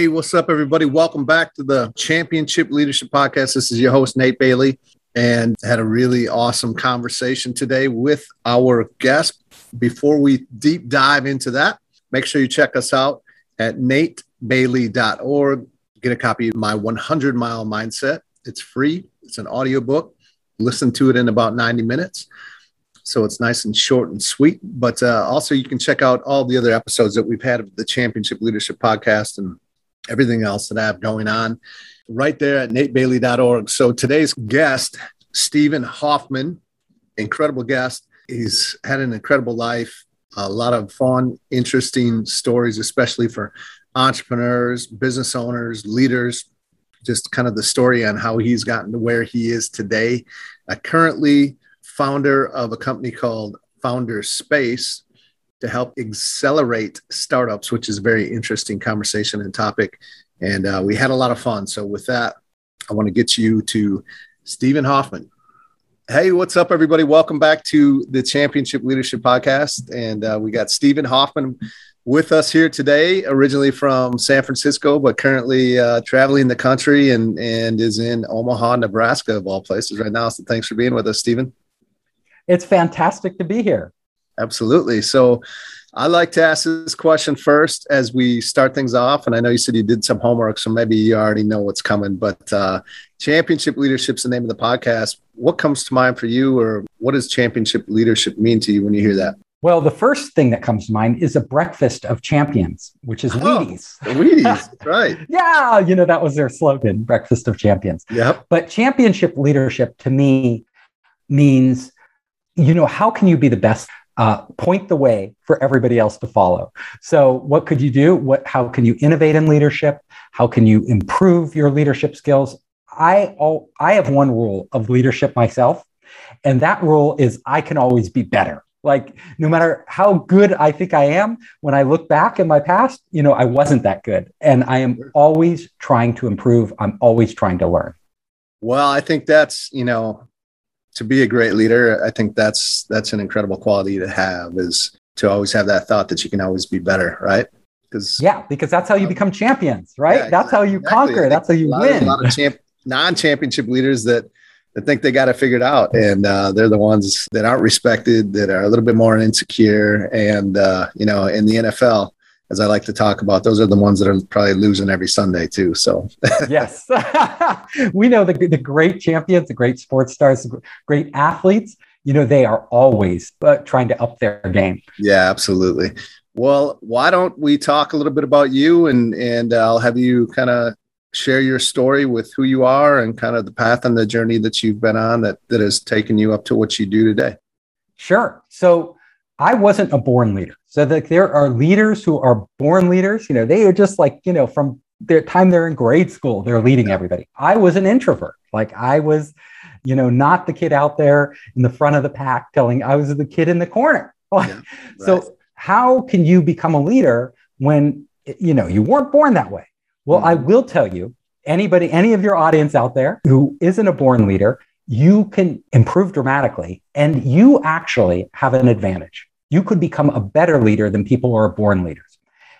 Hey, what's up, everybody? Welcome back to the Championship Leadership Podcast. This is your host, Nate Bailey, and had a really awesome conversation today with our guest. Before we deep dive into that, make sure you check us out at natebailey.org. Get a copy of my 100 mile mindset. It's free, it's an audiobook. Listen to it in about 90 minutes. So it's nice and short and sweet. But uh, also, you can check out all the other episodes that we've had of the Championship Leadership Podcast and everything else that I have going on right there at natebailey.org. So today's guest, Stephen Hoffman, incredible guest. He's had an incredible life, a lot of fun, interesting stories, especially for entrepreneurs, business owners, leaders, just kind of the story on how he's gotten to where he is today. Uh, currently, founder of a company called Founder Space to help accelerate startups, which is a very interesting conversation and topic. And uh, we had a lot of fun. So, with that, I want to get you to Stephen Hoffman. Hey, what's up, everybody? Welcome back to the Championship Leadership Podcast. And uh, we got Stephen Hoffman with us here today, originally from San Francisco, but currently uh, traveling the country and, and is in Omaha, Nebraska, of all places right now. So thanks for being with us, Stephen. It's fantastic to be here. Absolutely. So I like to ask this question first as we start things off. And I know you said you did some homework, so maybe you already know what's coming, but uh, championship leadership is the name of the podcast. What comes to mind for you, or what does championship leadership mean to you when you hear that? Well, the first thing that comes to mind is a breakfast of champions, which is oh, Wheaties. Wheaties, right. yeah, you know, that was their slogan, breakfast of champions. Yep. But championship leadership to me means, you know, how can you be the best? Uh, point the way for everybody else to follow. So, what could you do? What? How can you innovate in leadership? How can you improve your leadership skills? I all, I have one rule of leadership myself, and that rule is I can always be better. Like, no matter how good I think I am, when I look back in my past, you know, I wasn't that good. And I am always trying to improve. I'm always trying to learn. Well, I think that's, you know, to be a great leader, I think that's that's an incredible quality to have is to always have that thought that you can always be better, right? Because yeah, because that's how you um, become champions, right? Yeah, that's how you exactly. conquer. That's how you a win. Of, a lot of champ- non-championship leaders that that think they got it figured out, and uh, they're the ones that aren't respected, that are a little bit more insecure, and uh, you know, in the NFL, as I like to talk about, those are the ones that are probably losing every Sunday too. So yes, we know the the great champions, the great sports stars, great athletes. You know, they are always uh, trying to up their game. Yeah, absolutely. Well, why don't we talk a little bit about you and and I'll have you kind of share your story with who you are and kind of the path and the journey that you've been on that, that has taken you up to what you do today. Sure. So I wasn't a born leader. So that there are leaders who are born leaders. You know, they are just like, you know, from their time they're in grade school, they're leading everybody. I was an introvert. Like I was, you know, not the kid out there in the front of the pack telling I was the kid in the corner. yeah, right. So how can you become a leader when, you know, you weren't born that way? Well, I mm-hmm. will tell you, anybody, any of your audience out there who isn't a born leader, you can improve dramatically and you actually have an advantage. You could become a better leader than people who are born leaders.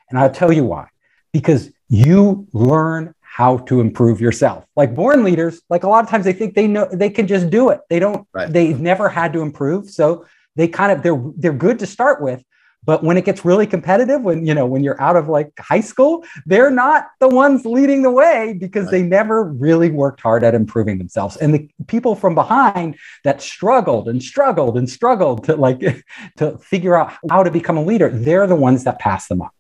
And I'll tell you why. Because you learn how to improve yourself. Like born leaders, like a lot of times they think they know they can just do it. They don't, right. they've never had to improve. So they kind of they're they're good to start with, but when it gets really competitive, when you know, when you're out of like high school, they're not the ones leading the way because right. they never really worked hard at improving themselves. And the people from behind that struggled and struggled and struggled to like to figure out how to become a leader, they're the ones that pass them up.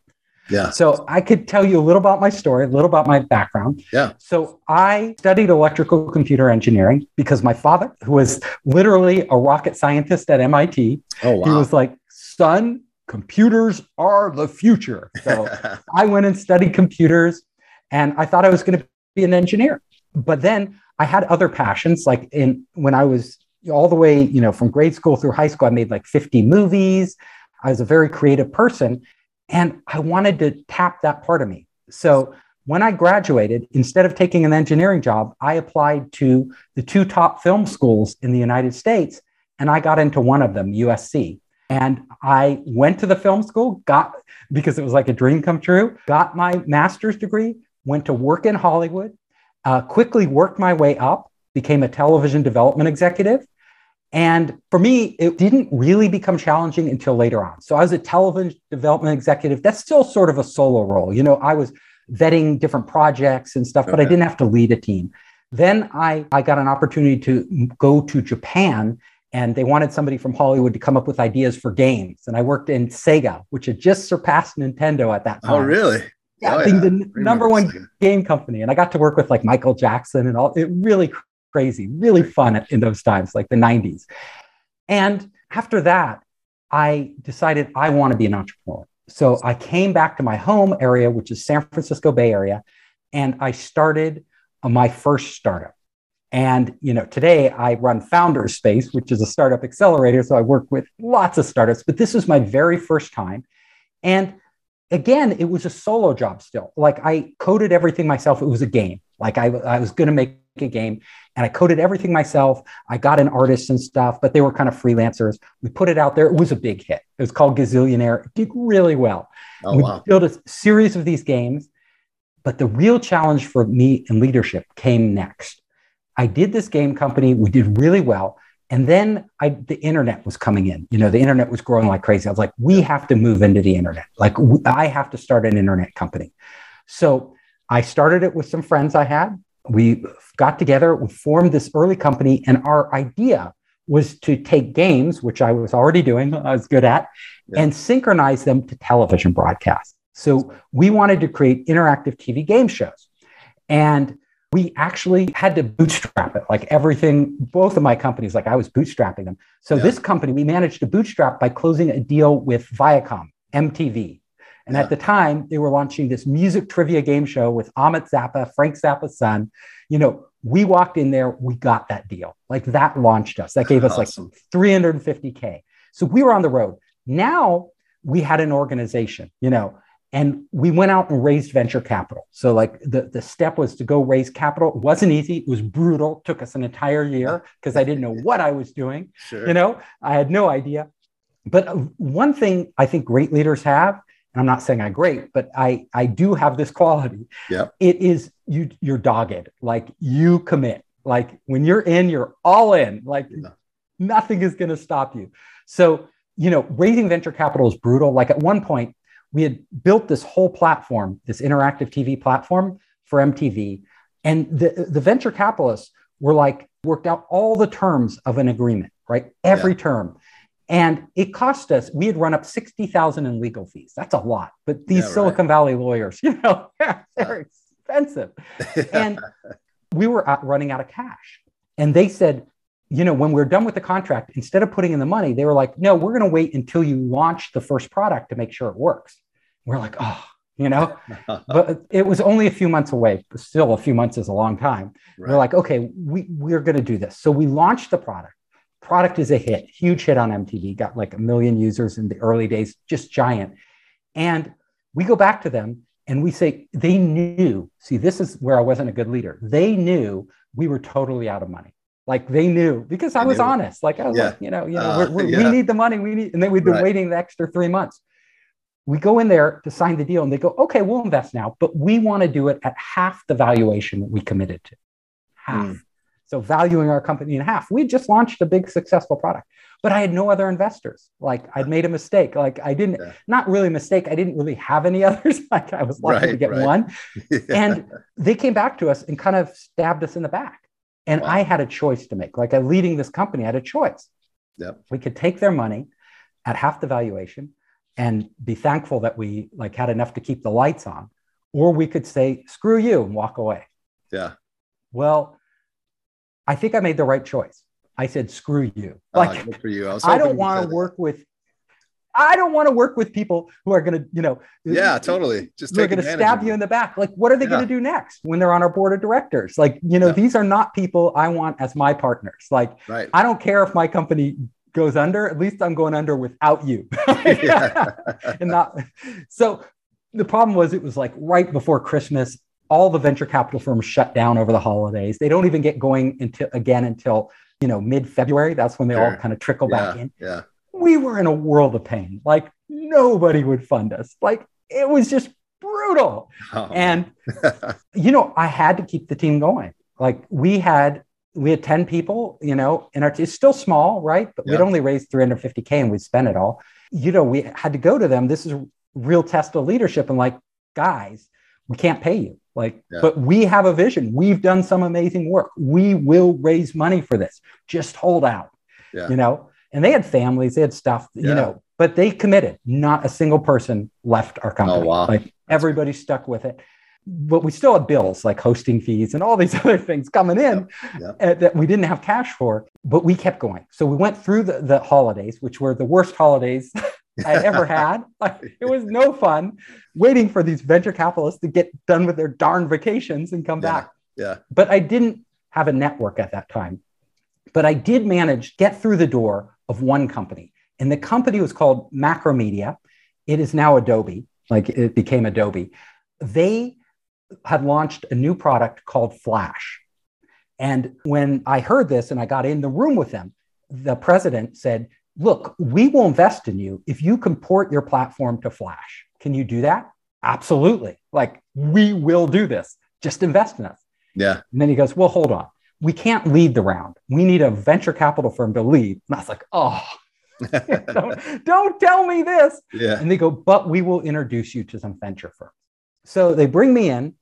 Yeah. So I could tell you a little about my story, a little about my background. Yeah. So I studied electrical computer engineering because my father, who was literally a rocket scientist at MIT, oh, wow. he was like, son, computers are the future. So I went and studied computers and I thought I was going to be an engineer. But then I had other passions like in when I was all the way, you know, from grade school through high school I made like 50 movies. I was a very creative person and I wanted to tap that part of me. So when I graduated, instead of taking an engineering job, I applied to the two top film schools in the United States and I got into one of them, USC. And I went to the film school, got because it was like a dream come true, got my master's degree, went to work in Hollywood, uh, quickly worked my way up, became a television development executive. And for me, it didn't really become challenging until later on. So I was a television development executive. That's still sort of a solo role. You know, I was vetting different projects and stuff, okay. but I didn't have to lead a team. Then I, I got an opportunity to go to Japan and they wanted somebody from Hollywood to come up with ideas for games. And I worked in Sega, which had just surpassed Nintendo at that oh, time. Oh, really? Yeah, oh, being yeah. the number one Sega. game company. And I got to work with like Michael Jackson and all. It really crazy, really fun in those times, like the 90s. And after that, I decided I want to be an entrepreneur. So I came back to my home area, which is San Francisco Bay Area, and I started uh, my first startup. And you know, today I run Founders Space, which is a startup accelerator. So I work with lots of startups, but this was my very first time. And again, it was a solo job still. Like I coded everything myself. It was a game. Like I, I was going to make a game and I coded everything myself. I got an artist and stuff, but they were kind of freelancers. We put it out there. It was a big hit. It was called Gazillionaire. It did really well. Oh, we wow. built a series of these games. But the real challenge for me in leadership came next. I did this game company. We did really well. And then I, the internet was coming in. You know, the internet was growing like crazy. I was like, we have to move into the internet. Like, I have to start an internet company. So I started it with some friends I had. We got together, we formed this early company, and our idea was to take games, which I was already doing, I was good at, yeah. and synchronize them to television broadcasts. So we wanted to create interactive TV game shows. And we actually had to bootstrap it. Like everything both of my companies like i was bootstrapping them. So yeah. this company we managed to bootstrap by closing a deal with viacom mtv and yeah. at the time they were launching this music trivia game show with Ahmet Zappa frank zappa's son. You know we walked in there we got that deal. Like that launched us. That gave us awesome. like 350k so we were on the road. Now we had an organization you know and we went out and raised venture capital. So like the, the step was to go raise capital. It wasn't easy. It was brutal. It took us an entire year because i didn't know what i was doing sure. you know? I had no idea. But uh, one thing i think great leaders have and i'm not saying i'm great but i i do have this quality. Yeah it is you you're dogged. Like you commit. Like when you're in you're all in. Like yeah. nothing is going to stop you. So you know raising venture capital is brutal. Like at one point we had built this whole platform, this interactive TV platform for MTV. And the, the venture capitalists were like, worked out all the terms of an agreement, right? Every yeah. term. And it cost us, we had run up 60,000 in legal fees. That's a lot. But these yeah, Silicon right. Valley lawyers, you know, they're, they're expensive. and we were running out of cash. And they said, you know, when we are done with the contract, instead of putting in the money, they were like, no, we're going to wait until you launch the first product to make sure it works. We're like, oh, you know, but it was only a few months away. But still, a few months is a long time. Right. We're like, okay, we, we're going to do this. So we launched the product. Product is a hit, huge hit on MTV, got like a million users in the early days, just giant. And we go back to them and we say, they knew, see, this is where I wasn't a good leader. They knew we were totally out of money Like they knew because I was honest. Like I was Yeah. like, you know, you know, Uh, we're, we're, yeah. we need the money. We need, and then we've been Right. waiting the extra three months. We go in there to sign the deal, and they go, "Okay, we'll invest now, but we want to do it at half the valuation that we committed to." Half. Mm. So valuing our company in half. We just launched a big successful product, but I had no other investors. Like I'd made a mistake. Like I didn't, Yeah. not really a mistake. I didn't really have any others. like I was lucky to get right. one Yeah. and they came back to us and kind of stabbed us in the back and Wow. i had a choice to make like a leading this company I had a choice Yep. we could take their money at half the valuation and be thankful that we like had enough to keep the lights on or we could say screw you and walk away yeah. well i think i made the right choice i said screw you Oh, like for you. I, i don't want to that. work with i don't want to work with people who are going to you know uh, Yeah, totally. Just they're going to stab you in the back. Like, what are they going to do next when they're on our board of directors? Like, you know, Yeah. these are not people I want as my partners. Like, Right. I don't care if my company goes under. At least I'm going under without you. Yeah. and not. So the problem was, it was like right before Christmas. All the venture capital firms shut down over the holidays. They don't even get going until again until you know mid February. That's when they all kind of trickle back in Yeah. We were in a world of pain. Like nobody would fund us. Like it was just brutal. Oh, And you know, I had to keep the team going. Like we had we had 10 people, you know, and our team, it's still small, right? But we'd only raised 350k and we'd spent it all. You know, we had to go to them. This is a real test of leadership and like, guys, we can't pay you. Like, Yeah. but we have a vision. We've done some amazing work. We will raise money for this. Just hold out yeah. you know and they had families they had stuff you know but they committed not a single person left our company Oh, wow. like everybody stuck with it but we still had bills like hosting fees and all these other things coming in Yep. uh, that we didn't have cash for but we kept going so we went through the, the holidays which were the worst holidays i'd ever had like, it was no fun waiting for these venture capitalists to get done with their darn vacations and come Yeah. back yeah. but I didn't have a network at that time. But I did manage get through the door of one company, and the company was called Macromedia. It is now Adobe, like it became Adobe. They had launched a new product called Flash. And when I heard this and I got in the room with them, the president said, Look, we will invest in you if you can port your platform to Flash. Can you do that? Absolutely. Like, we will do this. Just invest in us. Yeah. And then he goes, Well, hold on. We can't lead the round. We need a venture capital firm to lead. And I was like, Oh, don't, don't tell me this. yeah. And they go, But we will introduce you to some venture firms. So they bring me in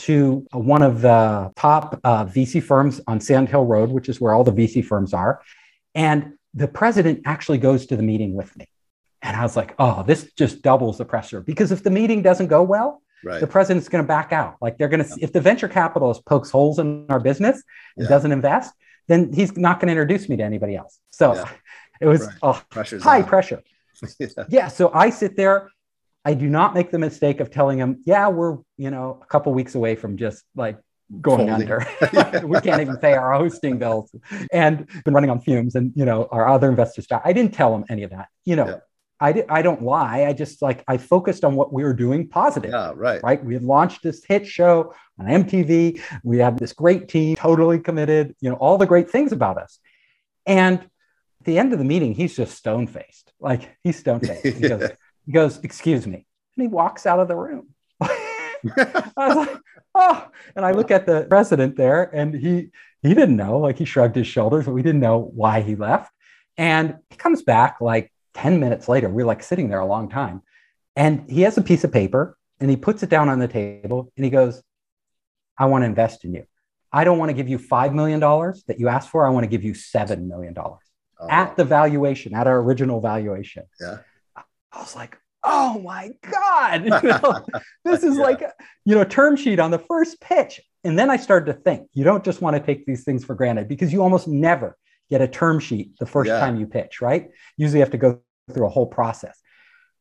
to one of the top uh, VC firms on Sand Hill Road, which is where all the VC firms are. And the president actually goes to the meeting with me. And I was like, Oh, this just doubles the pressure because if the meeting doesn't go well, Right. the president's going to back out. Like they're going to, if the venture capitalist pokes holes in our business and Yeah. doesn't invest, then he's not going to introduce me to anybody else. So Yeah. it was Right. oh, high pressure. yeah. Yeah. So I sit there. I do not make the mistake of telling him, yeah, we're, you know, a couple weeks away from just like going Folding. under. we can't even pay our hosting bills and been running on fumes and, you know, our other investors. die. I didn't tell him any of that. You know, Yeah. I, di- I don't lie. I just like, I focused on what we were doing positive Yeah. Right. right? We had launched this hit show on MTV. We had this great team, totally committed, you know, all the great things about us. And at the end of the meeting, he's just stone faced. Like he's stone faced. He, goes, he goes, Excuse me. And he walks out of the room. I was like, Oh, and I look at the president there and he, he didn't know, like he shrugged his shoulders, but we didn't know why he left. And he comes back like 10 minutes later. We're like sitting there a long time. And he has a piece of paper and he puts it down on the table and he goes, I want to invest in you. I don't want to give you $5 million that you asked for. I want to give you $7 million Oh, at the valuation, at our original valuation. Yeah. I was like, oh my God. You know, this is Yeah. like, a, you know, term sheet on the first pitch. And then I started to think, you don't just want to take these things for granted because you almost never get a term sheet the first Yeah. time you pitch, right? Usually you have to go through a whole process.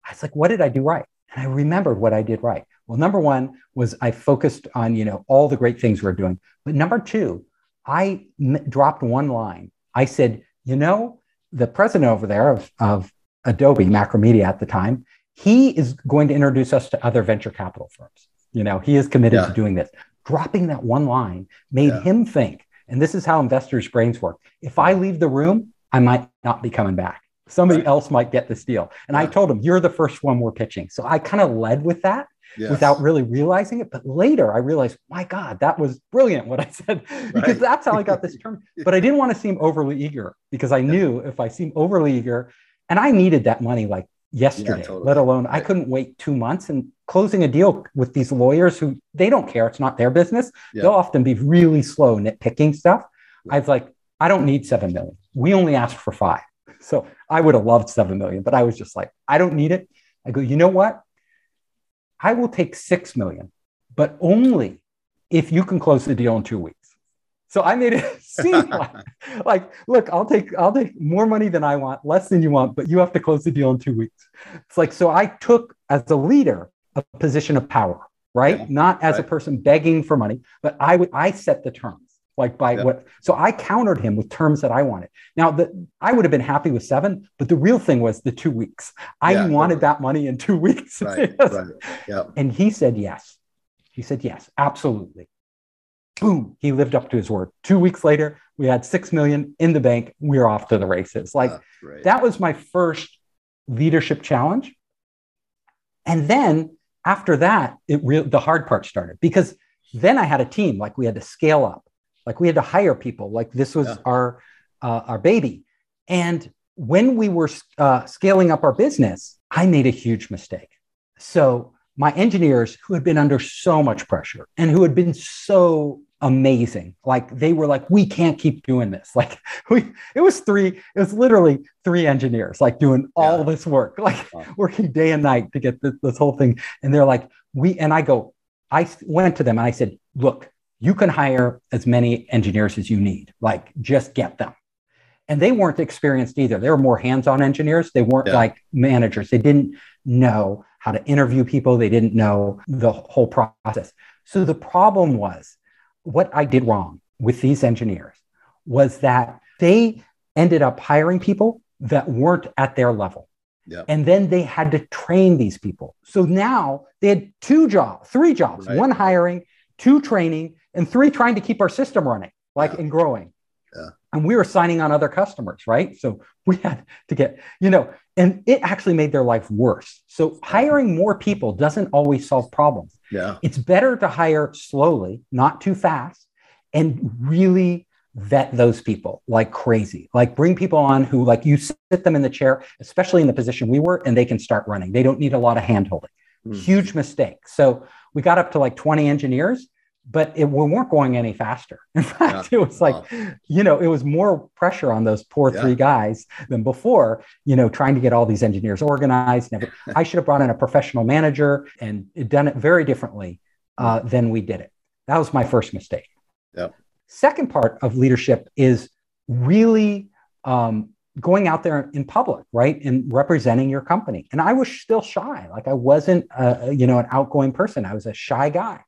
I was like, what did I do right? And I remembered what I did right. Well, number one was I focused on, you know, all the great things we're doing. But number two, I m- dropped one line. I said, you know, the president over there of, of Adobe Macromedia at the time, he is going to introduce us to other venture capital firms. You know, he is committed Yeah. to doing this. Dropping that one line made Yeah. him think And this is how investors' brains work. If I leave the room, I might not be coming back. Somebody right. else might get this deal. And yeah. I told him, You're the first one we're pitching. So I kind of led with that. Yes. without really realizing it. But later I realized, my God, that was brilliant what I said, because right. that's how I got this term. But I didn't want to seem overly eager because I knew if I seem overly eager, and I needed that money like yesterday, yeah, totally. let alone right. I couldn't wait two months and closing a deal with these lawyers who they don't care. It's not their business. Yeah. They'll often be really slow nitpicking stuff. I was like, I don't need 7 million. We only asked for five. So I would have loved 7 million, but I was just like, I don't need it. I go, you know what? I will take 6 million, but only if you can close the deal in two weeks. So I made it seem like, like, look, I'll take I'll take more money than I want, less than you want, but you have to close the deal in two weeks. It's like so I took as a leader a position of power, right? Yeah, Not as right. a person begging for money, but I would I set the terms like by yeah. what so i countered him with terms that i wanted. Now the, i would have been happy with seven but the real thing was the two weeks. I yeah, wanted that money in two weeks. Right, yes. right. Yeah. and he said yes. He said yes absolutely. Boom he lived up to his word. Two weeks later we had six million in the bank. We are off to the races. Like that was my first leadership challenge. And then after that it re- the hard part started because then i had a team like we had to scale up like we had to hire people. Like this was yeah. our uh, our baby. And when we were uh, scaling up our business, I made a huge mistake. So my engineers, who had been under so much pressure and who had been so amazing, like they were like, we can't keep doing this. Like we, it was three, it was literally three engineers, like doing all this work, like wow. working day and night to get this, this whole thing. And they're like, we, and I go, I went to them and I said, look, you can hire as many engineers as you need, like just get them. And they weren't experienced either. They were more hands on engineers. They weren't yeah. like managers. They didn't know how to interview people, they didn't know the whole process. So the problem was what I did wrong with these engineers was that they ended up hiring people that weren't at their level. Yep. And then they had to train these people. So now they had two jobs, three jobs, right. one hiring, two training, and three, trying to keep our system running, like yeah. and growing. Yeah. And we were signing on other customers, right? So we had to get, you know, and it actually made their life worse. So hiring more people doesn't always solve problems. Yeah. It's better to hire slowly, not too fast, and really vet those people like crazy. Like bring people on who like you sit them in the chair, especially in the position we were, and they can start running. They don't need a lot of hand holding. Mm. Huge mistake. So we got up to like 20 engineers but it, we weren't going any faster. In fact, yeah. it was like, wow. you know, it was more pressure on those poor yeah. three guys than before, you know, trying to get all these engineers organized. And I should have brought in a professional manager and done it very differently uh, than we did it. That was my first mistake. Yep. Second part of leadership is really um, going out there in public, right, and representing your company. And I was still shy. Like I wasn't, uh, you know, an outgoing person. I was a shy guy.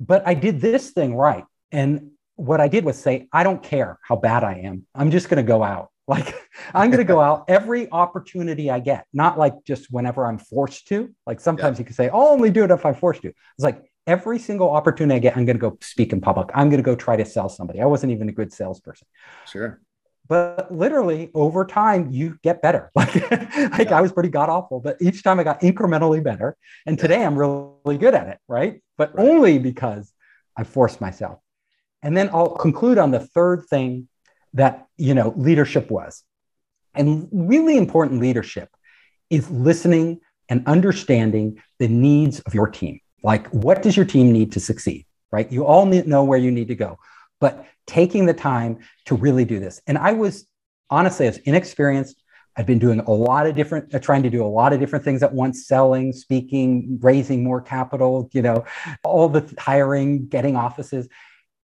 But I did this thing right. And what I did was say, I don't care how bad I am. I'm just going to go out. Like, I'm going to go out every opportunity I get, not like just whenever I'm forced to. Like, sometimes yeah. you can say, I'll only do it if I'm forced to. It's like every single opportunity I get, I'm going to go speak in public. I'm going to go try to sell somebody. I wasn't even a good salesperson. Sure but literally over time you get better. Like, like yeah. i was pretty god awful but each time i got incrementally better. And today i'm really good at it right? But right. only because i forced myself. And then i'll conclude on the third thing that you know leadership was. And really important leadership is listening and understanding the needs of your team. Like what does your team need to succeed right? You all need, know where you need to go. But taking the time to really do this. And I was honestly, I was inexperienced. I'd been doing a lot of different, uh, trying to do a lot of different things at once, selling, speaking, raising more capital, you know, all the hiring, getting offices.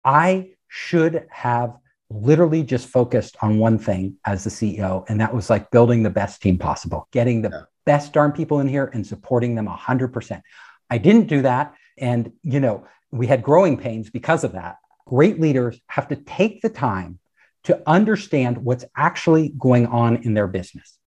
I should have literally just focused on one thing as the CEO, and that was like building the best team possible, getting the yeah. best darn people in here and supporting them 100%. I didn't do that. And, you know, we had growing pains because of that great leaders have to take the time to understand what's actually going on in their business.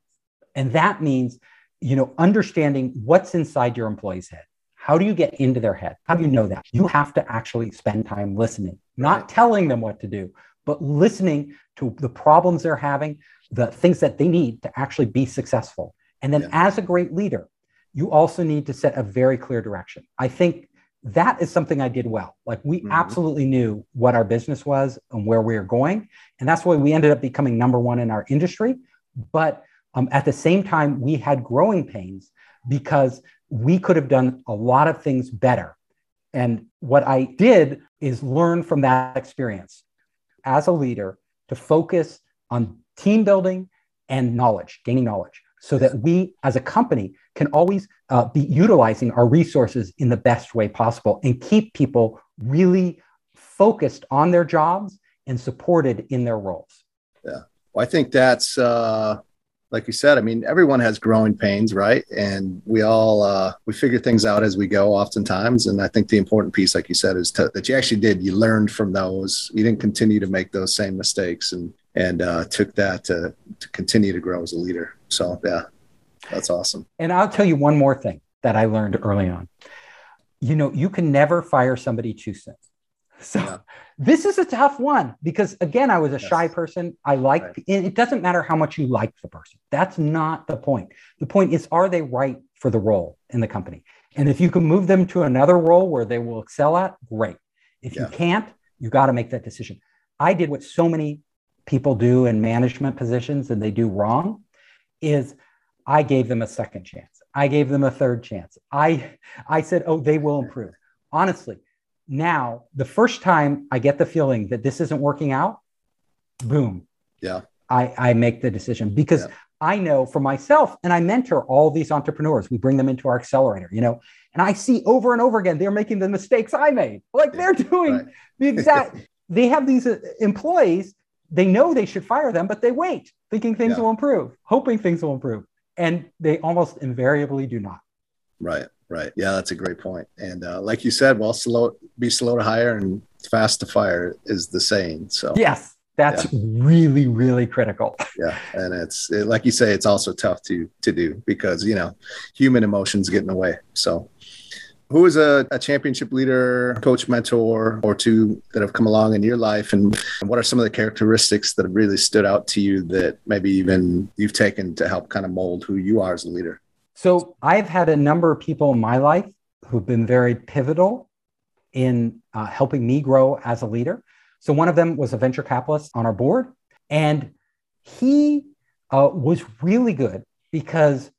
And that means, you know, understanding what's inside your employee's head. How do you get into their head? How do you know that? You have to actually spend time listening not telling them what to do, but listening to the problems they're having, the things that they need to actually be successful. And then, Yeah. as a great leader, you also need to set a very clear direction. I think that is something I did well. Like, we Mhm. absolutely knew what our business was and where we were going. And that's why we ended up becoming number one in our industry. But um, at the same time, we had growing pains because we could have done a lot of things better. And what I did is learn from that experience as a leader to focus on team building and knowledge, gaining knowledge, so that we as a company can always uh, be utilizing our resources in the best way possible and keep people really focused on their jobs and supported in their roles. Yeah. Well, I think that's uh, like you said. I mean, everyone has growing pains, right? And we all uh, we figure things out as we go, oftentimes. And I think the important piece, like you said, is to, that you actually did. You learned from those. You didn't continue to make those same mistakes, and and uh, took that to to continue to grow as a leader. So yeah, that's awesome. And I'll tell you one more thing that I learned early on. You know, you can never fire somebody too soon. So Yeah. this is a tough one because again, I was a Yes. shy person. I like Right. it doesn't matter how much you like the person. That's not the point. The point is are they right for the role in the company? And if you can move them to another role where they will excel at, great. If Yeah. you can't, you got to make that decision. I did what so many people do in management positions and they do wrong is I gave them a second chance. I gave them a third chance. I I said, "Oh, they will improve." Honestly, now the first time I get the feeling that this isn't working out, boom. Yeah. I I make the decision because Yeah. I know for myself and I mentor all these entrepreneurs. We bring them into our accelerator, you know, and I see over and over again they're making the mistakes I made. Like they're doing Right. the exact they have these uh, employees they know they should fire them but they wait thinking things Yeah. will improve hoping things will improve and they almost invariably do not Right, right. Yeah, that's a great point. And uh, like you said, well, slow, be slow to hire and fast to fire is the saying. So yes that's really really critical yeah, and it's it, like you say, it's also tough to to do because you know human emotions get in the way. So. Who is a, a championship leader, coach, mentor, or two that have come along in your life? And what are some of the characteristics that have really stood out to you that maybe even you've taken to help kind of mold who you are as a leader? so i've had a number of people in my life who've been very pivotal in uh, helping me grow as a leader so one of them was a venture capitalist on our board and he uh, was really good because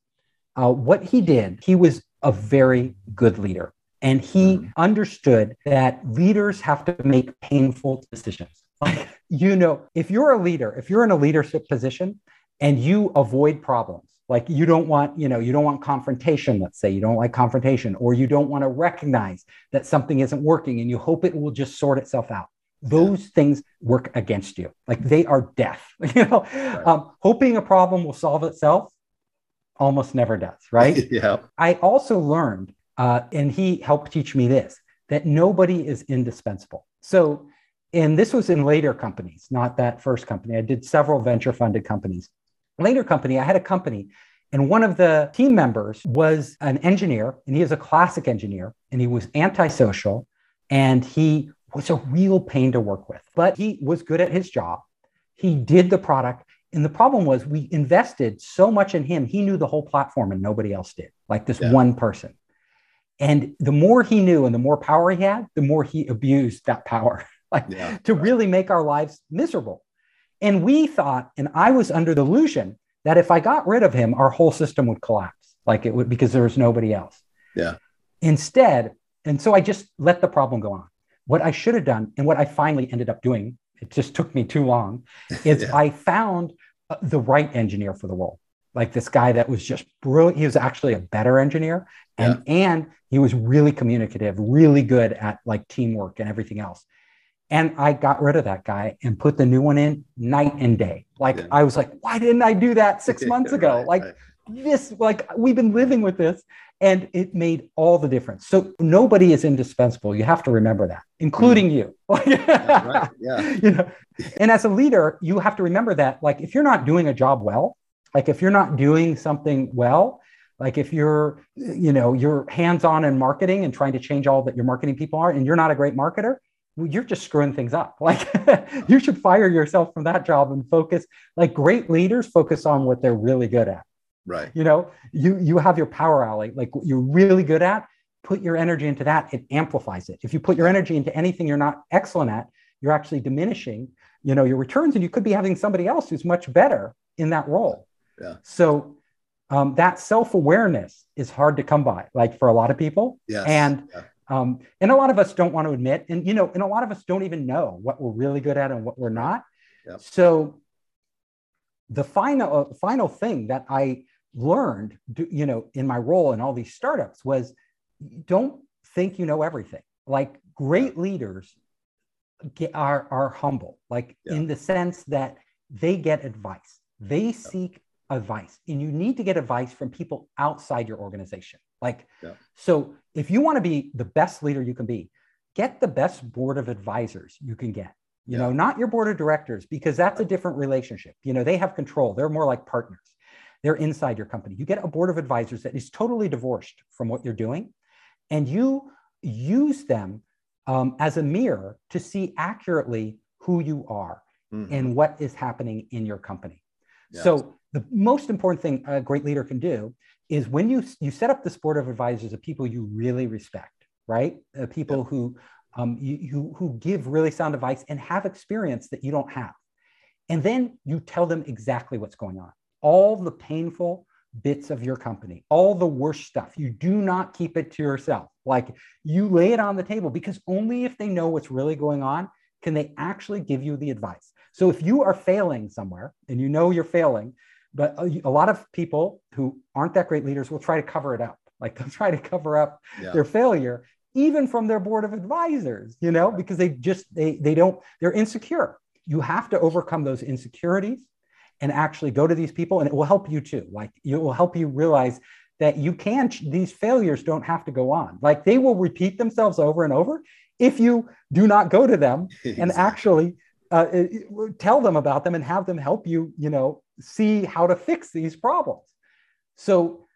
uh, what he did, he was a very good leader. And he Mhm. understood that leaders have to make painful decisions. Like, you know, if you're a leader, if you're in a leadership position and you avoid problems, like you don't want, you know, you don't want confrontation, let's say you don't like confrontation, or you don't want to recognize that something isn't working and you hope it will just sort itself out. Those things work against you. Like they are death. You know, um, hoping a problem will solve itself almost never does, right? yeah. I also learned, uh, and he helped teach me this, that nobody is indispensable. So, and this was in later companies, not that first company. I did several venture funded companies. Later company, I had a company, and one of the team members was an engineer, and he is a classic engineer, and he was antisocial, and he was a real pain to work with, but he was good at his job. He did the product. And the problem was we invested so much in him. He knew the whole platform and nobody else did, like this Yeah. one person. And the more he knew and the more power he had, the more he abused that power, like Yeah. to really make our lives miserable. And we thought, and I was under the illusion that if I got rid of him, our whole system would collapse, like it would because there was nobody else. Yeah. Instead, and so I just let the problem go on. What I should have done, and what I finally ended up doing, it just took me too long, is Yeah. I found the right engineer for the role. Like this guy that was just brilliant. He was actually a better engineer, and and he was really communicative, really good at like teamwork and everything else. And I got rid of that guy and put the new one in night and day. Like Yeah. I was like, why didn't I do that six months ago? Right, like right. this, like we've been living with this, and it made all the difference. So nobody is indispensable. You have to remember that, including mm. you. Yeah, right. Yeah. you know and as a leader you have to remember that like if you're not doing a job well like if you're not doing something well like if you're you know you're hands on in marketing and trying to change all that your marketing people are and you're not a great marketer well, you're just screwing things up. Like you should fire yourself from that job and focus. Like great leaders focus on what they're really good at. Right. You know, you you have your power alley, like what you're really good at. Put your energy into that. It amplifies it. If you put your energy into anything you're not excellent at, you're actually diminishing, you know, your returns, and you could be having somebody else who's much better in that role. Yeah. So um, that self-awareness is hard to come by, like for a lot of people. Yes. And Yeah. um, and a lot of us don't want to admit, and you know, and a lot of us don't even know what we're really good at and what we're not. Yep. So the final uh, final thing that I learned, you know, in my role in all these startups was don't think you know everything. Like great leaders get, are are humble, like Yeah. in the sense that they get advice, they seek advice, and you need to get advice from people outside your organization. Like, Yeah. so if you want to be the best leader you can be, get the best board of advisors you can get. You Yeah. know, not your board of directors, because that's a different relationship. You know, they have control. They're more like partners. They're inside your company. You get a board of advisors that is totally divorced from what you're doing, and you use them um, as a mirror to see accurately who you are Mhm. and what is happening in your company. Yes. So the most important thing a great leader can do is when you you set up this board of advisors of people you really respect, right? Uh, people Yeah. who um, you, you who give really sound advice and have experience that you don't have, and then you tell them exactly what's going on, all the painful bits of your company, all the worst stuff. You do not keep it to yourself. Like you lay it on the table because only if they know what's really going on can they actually give you the advice. So if you are failing somewhere and you know you're failing, but a lot of people who aren't that great leaders will try to cover it up. Like they'll try to cover up Yeah. their failure even from their board of advisors, you know, because they just they they don't they're insecure. You have to overcome those insecurities and actually go to these people and it will help you too. Like it will help you realize that you can't. these failures don't have to go on. Like they will repeat themselves over and over if you do not go to them and actually uh, tell them about them and have them help you, you know, see how to fix these problems. So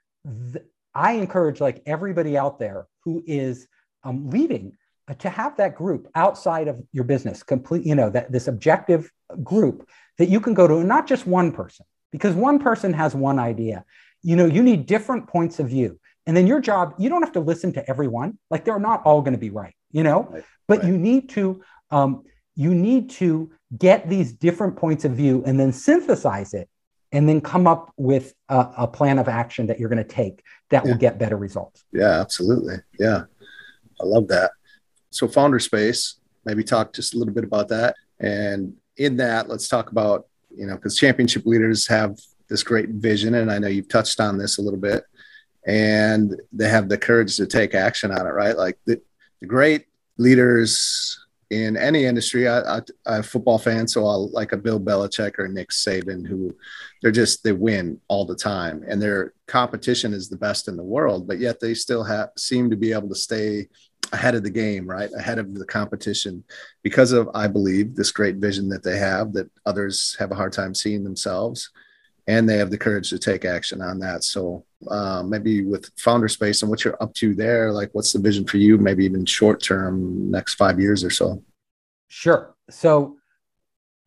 th- I encourage like everybody out there who is um, leading to have that group outside of your business, complete, you know, that this objective group that you can go to, and not just one person, because one person has one idea. You know, you need different points of view. And then your job, you don't have to listen to everyone. Like they're not all going to be right, you know, Right, but right. you need to um, you need to get these different points of view and then synthesize it and then come up with a, a plan of action that you're going to take that Yeah. will get better results. Yeah, absolutely. Yeah. I love that. So founder space, maybe talk just a little bit about that. And in that, let's talk about, you know, because championship leaders have this great vision. And I know you've touched on this a little bit. And they have the courage to take action on it, right? Like the, the great leaders in any industry. I, I'm a football fan, so I'll like a Bill Belichick or Nick Saban, who they're just they win all the time, and their competition is the best in the world. But yet they still have seem to be able to stay ahead of the game, right? Ahead of the competition because of, I believe, this great vision that they have that others have a hard time seeing themselves. And they have the courage to take action on that. So uh, maybe with founder space and what you're up to there, like what's the vision for you, maybe even short term, next five years or so? Sure. So,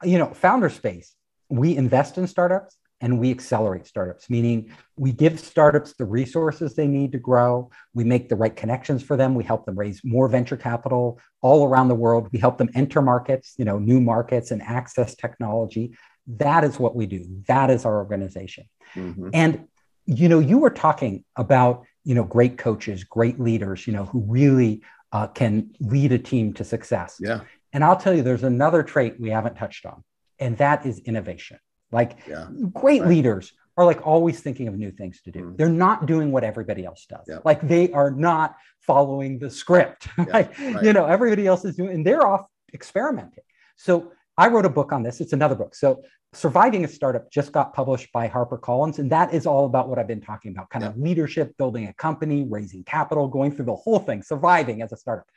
you know, founder space, we invest in startups and we accelerate startups, meaning we give startups the resources they need to grow. We make the right connections for them. We help them raise more venture capital all around the world. We help them enter markets, you know, new markets and access technology. That is what we do. That is our organization. Mhm. And you know, you were talking about you know great coaches, great leaders, you know, who really uh, can lead a team to success. Yeah. And I'll tell you, there's another trait we haven't touched on, and that is innovation. Like Yeah. great Right. leaders are like always thinking of new things to do. Mhm. They're not doing what everybody else does. Yeah. Like they are not following the script. like, right. You know, everybody else is doing, and they're off experimenting. So I wrote a book on this. It's another book. So Surviving a Startup just got published by HarperCollins, and that is all about what I've been talking about kind of leadership, building a company, raising capital, going through the whole thing, surviving as a startup.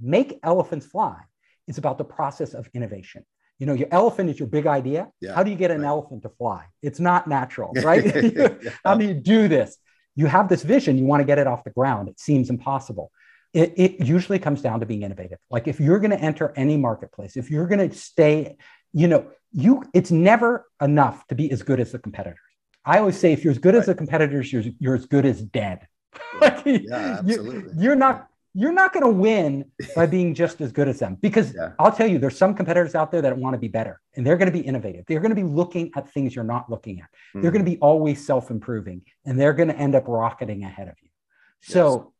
Make Elephants Fly is about the process of innovation. You know, your elephant is your big idea. Yeah, How do you get an right. elephant to fly? It's not natural, right? Yeah. How do you do this? You have this vision, you want to get it off the ground. It seems impossible. it, it usually comes down to being innovative. Like if you're going to enter any marketplace, if you're going to stay, you know, you it's never enough to be as good as the competitors. I always say if you're as good right. as the competitors, you're, you're as good as dead. like, yeah, absolutely. You, are not you're not going to win by being just as good as them because yeah. I'll tell you, there's some competitors out there that want to be better and they're going to be innovative. They're going to be looking at things you're not looking at. Mm-hmm. They're going to be always self improving and they're going to end up rocketing ahead of you. So,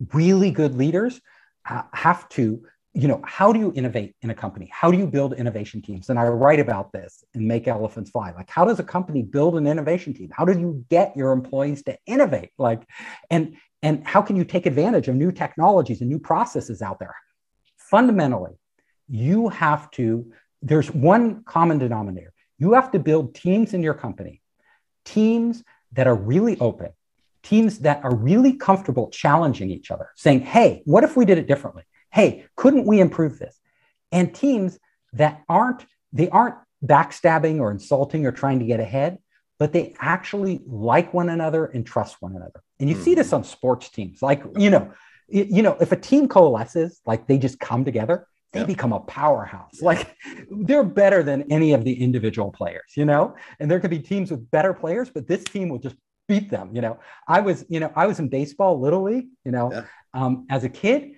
yes. really good leaders uh, have to, you know, how do you innovate in a company? How do you build innovation teams? And I write about this in Make Elephants Fly. Like, how does a company build an innovation team? How do you get your employees to innovate? Like, and and how can you take advantage of new technologies and new processes out there? Fundamentally, you have to, there's one common denominator. You have to build teams in your company, teams that are really open, teams that are really comfortable challenging each other, saying, hey, what if we did it differently? Hey, couldn't we improve this? And teams that aren't, they aren't backstabbing or insulting or trying to get ahead, but they actually like one another and trust one another. And you mm see this mm-hmm. on sports teams. Like, you know, you know, if a team coalesces, like they just come together, they yeah. become a powerhouse. Like they're better than any of the individual players, you know? And there could be teams with better players, but this team will just beat them. You know, I was, you know, I was in baseball, little league, you know, yeah. um, as a kid,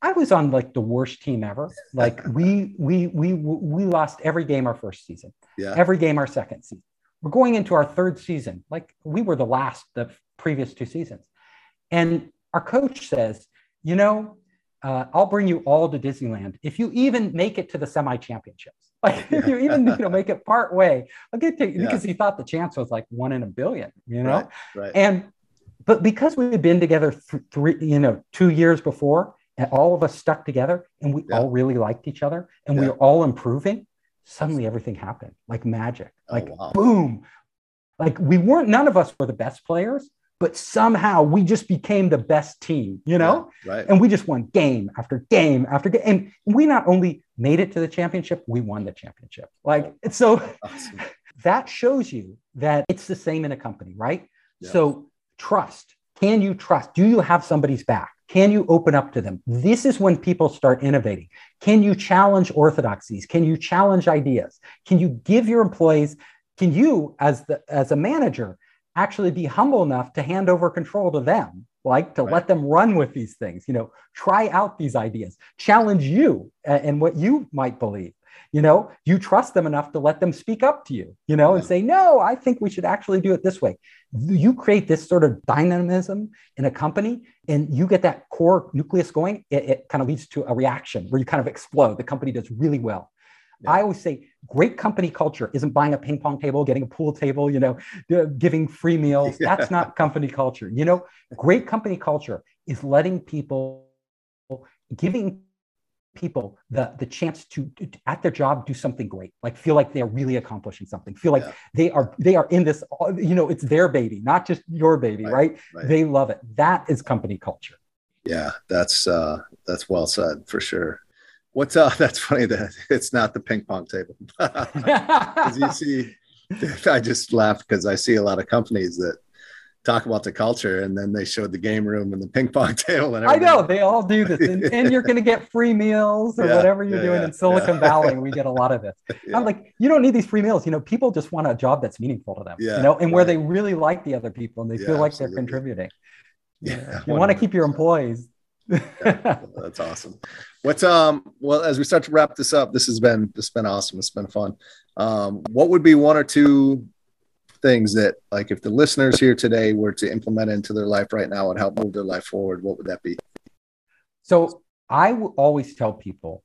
I was on like the worst team ever. Like we, we, we, we lost every game our first season, yeah. every game our second season. We're going into our third season. Like we were the last the previous two seasons. And our coach says, you know, uh, I'll bring you all to Disneyland if you even make it to the semi championships. Like if you even you know make it part way, I'll get to yeah. because he thought the chance was like one in a billion, you know. Right, right. And but because we had been together th- three, you know, two years before, all of us stuck together, and we yeah. all really liked each other, and yeah. we were all improving suddenly everything happened like magic oh, like oh, wow. boom like we weren't none of us were the best players but somehow we just became the best team you know yeah, right. and we just won game after game after game and we not only made it to the championship we won the championship like oh, so awesome. that shows you that it's the same in a company right so trust can you trust do you have somebody's back can you open up to them? This is when people start innovating. Can you challenge orthodoxies? Can you challenge ideas? Can you give your employees, can you, as, the, as a manager, actually be humble enough to hand over control to them? Like to right. let them run with these things, you know, try out these ideas, challenge you and what you might believe you know you trust them enough to let them speak up to you you know and say no i think we should actually do it this way you create this sort of dynamism in a company and you get that core nucleus going it, it kind of leads to a reaction where you kind of explode the company does really well yeah. I always say great company culture isn't buying a ping pong table, getting a pool table, you know, giving free meals. Yeah. That's not company culture. You know, great company culture is letting people, giving people the the chance to, at their job do something great like feel like they're really accomplishing something feel like yeah. they are they are in this you know it's their baby not just your baby right, right? right? they love it that is company culture yeah that's uh that's well said for sure what's uh that's funny that it's not the ping pong table you see i just laugh because i see a lot of companies that talk about the culture and then they showed the game room and the ping pong table and everything. I know they all do this and, and you're going to get free meals or yeah, whatever you're yeah, doing yeah, in Silicon Valley we get a lot of this. I'm like you don't need these free meals you know people just want a job that's meaningful to them you know and right. where they really like the other people and they feel like absolutely. they're contributing. Yeah, you want to keep your employees that's awesome. What's um well as we start to wrap this up, this has been this has been awesome. It's been fun. Um, what would be one or two things that like if the listeners here today were to implement into their life right now and help move their life forward what would that be? So I will always tell people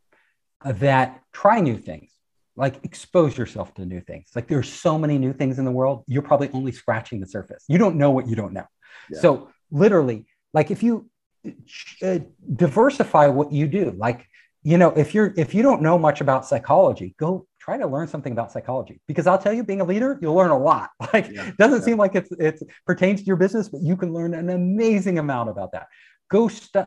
that try new things. Like expose yourself to new things. Like there's so many new things in the world you're probably only scratching the surface. You don't know what you don't know. Yeah. so literally like if you uh, diversify what you do. Like you know if you're if you don't know much about psychology go try to learn something about psychology because I'll tell you, being a leader, you'll learn a lot. Like, yeah, it doesn't yeah. seem like it's it pertains to your business, but you can learn an amazing amount about that. Go stu-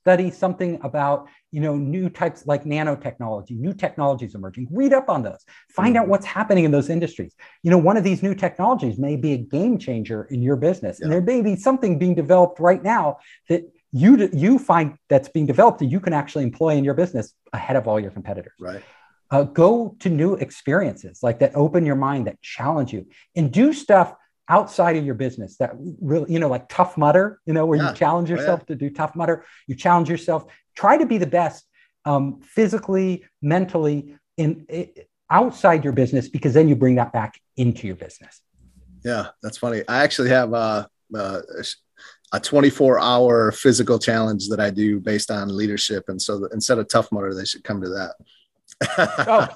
study something about you know new types like nanotechnology, new technologies emerging. Read up on those. Find mm-hmm. out what's happening in those industries. You know, one of these new technologies may be a game changer in your business, yeah. and there may be something being developed right now that you you find that's being developed that you can actually employ in your business ahead of all your competitors. Right. Uh, go to new experiences like that open your mind that challenge you and do stuff outside of your business that really you know like tough mudder you know where Yeah. you challenge Oh, yeah. yourself to do tough mudder you challenge yourself try to be the best um, physically mentally in, outside your business because then you bring that back into your business Yeah, that's funny. I actually have uh, uh, a 24 hour physical challenge that I do based on leadership. And so instead of Tough Mudder, they should come to that. Oh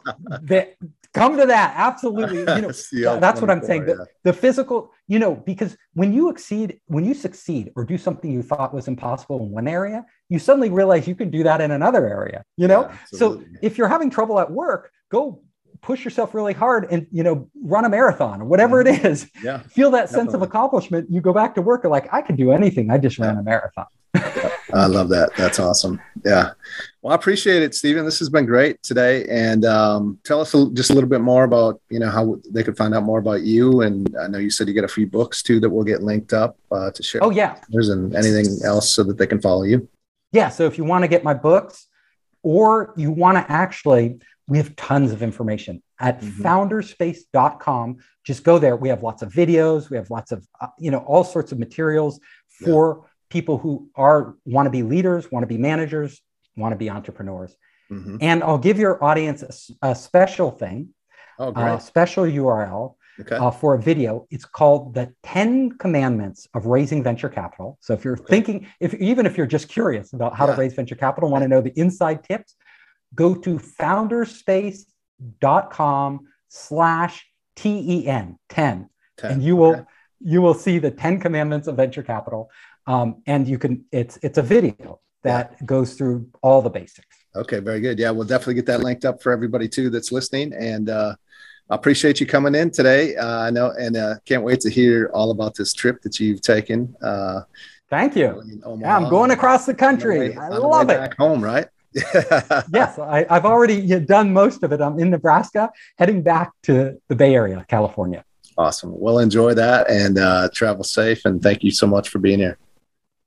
that, come to that. Absolutely. You know That's that's what i'm 24, saying the, the physical you know because when you exceed when you succeed or do something you thought was impossible in one area you suddenly realize you can do that in another area you know? Yeah, so if you're having trouble at work go push yourself really hard and you know run a marathon or whatever it is. Yeah, feel that sense of accomplishment. You go back to work and like i can do anything. I just ran a marathon I love that. That's awesome. Yeah. Well, I appreciate it, Stephen. This has been great today. And um, tell us a, just a little bit more about, you know, how they could find out more about you. And I know you said you get a few books too that will get linked up uh, to share. oh yeah There's and anything else so that they can follow you. Yeah. So if you want to get my books or you want to actually, we have tons of information at Mhm. founderspace.com. Just go there. We have lots of videos. We have lots of, uh, you know, all sorts of materials for people who are want to be leaders, want to be managers, want to be entrepreneurs. Mhm. And I'll give your audience a special thing, Oh, a special URL okay. uh, for a video. It's called the 10 commandments of raising venture capital. So if you're thinking, if even if you're just curious about how Yeah. to raise venture capital, want to know the inside tips, go to founderspace.com slash TEN 10 10. and you will Okay. you will see the 10 commandments of venture capital. Um, and you can it's it's a video that goes through all the basics. Okay, very good. Yeah, we'll definitely get that linked up for everybody too that's listening. And uh, I appreciate you coming in today. Uh, I know, and uh, can't wait to hear all about this trip that you've taken. Uh, Thank you. Yeah, I'm going across the country. way- I on the way love it. Back home, right? yes, I, I've already done most of it. I'm in Nebraska, heading back to the Bay Area, California. Awesome. Well, enjoy that and uh, travel safe. And thank you so much for being here.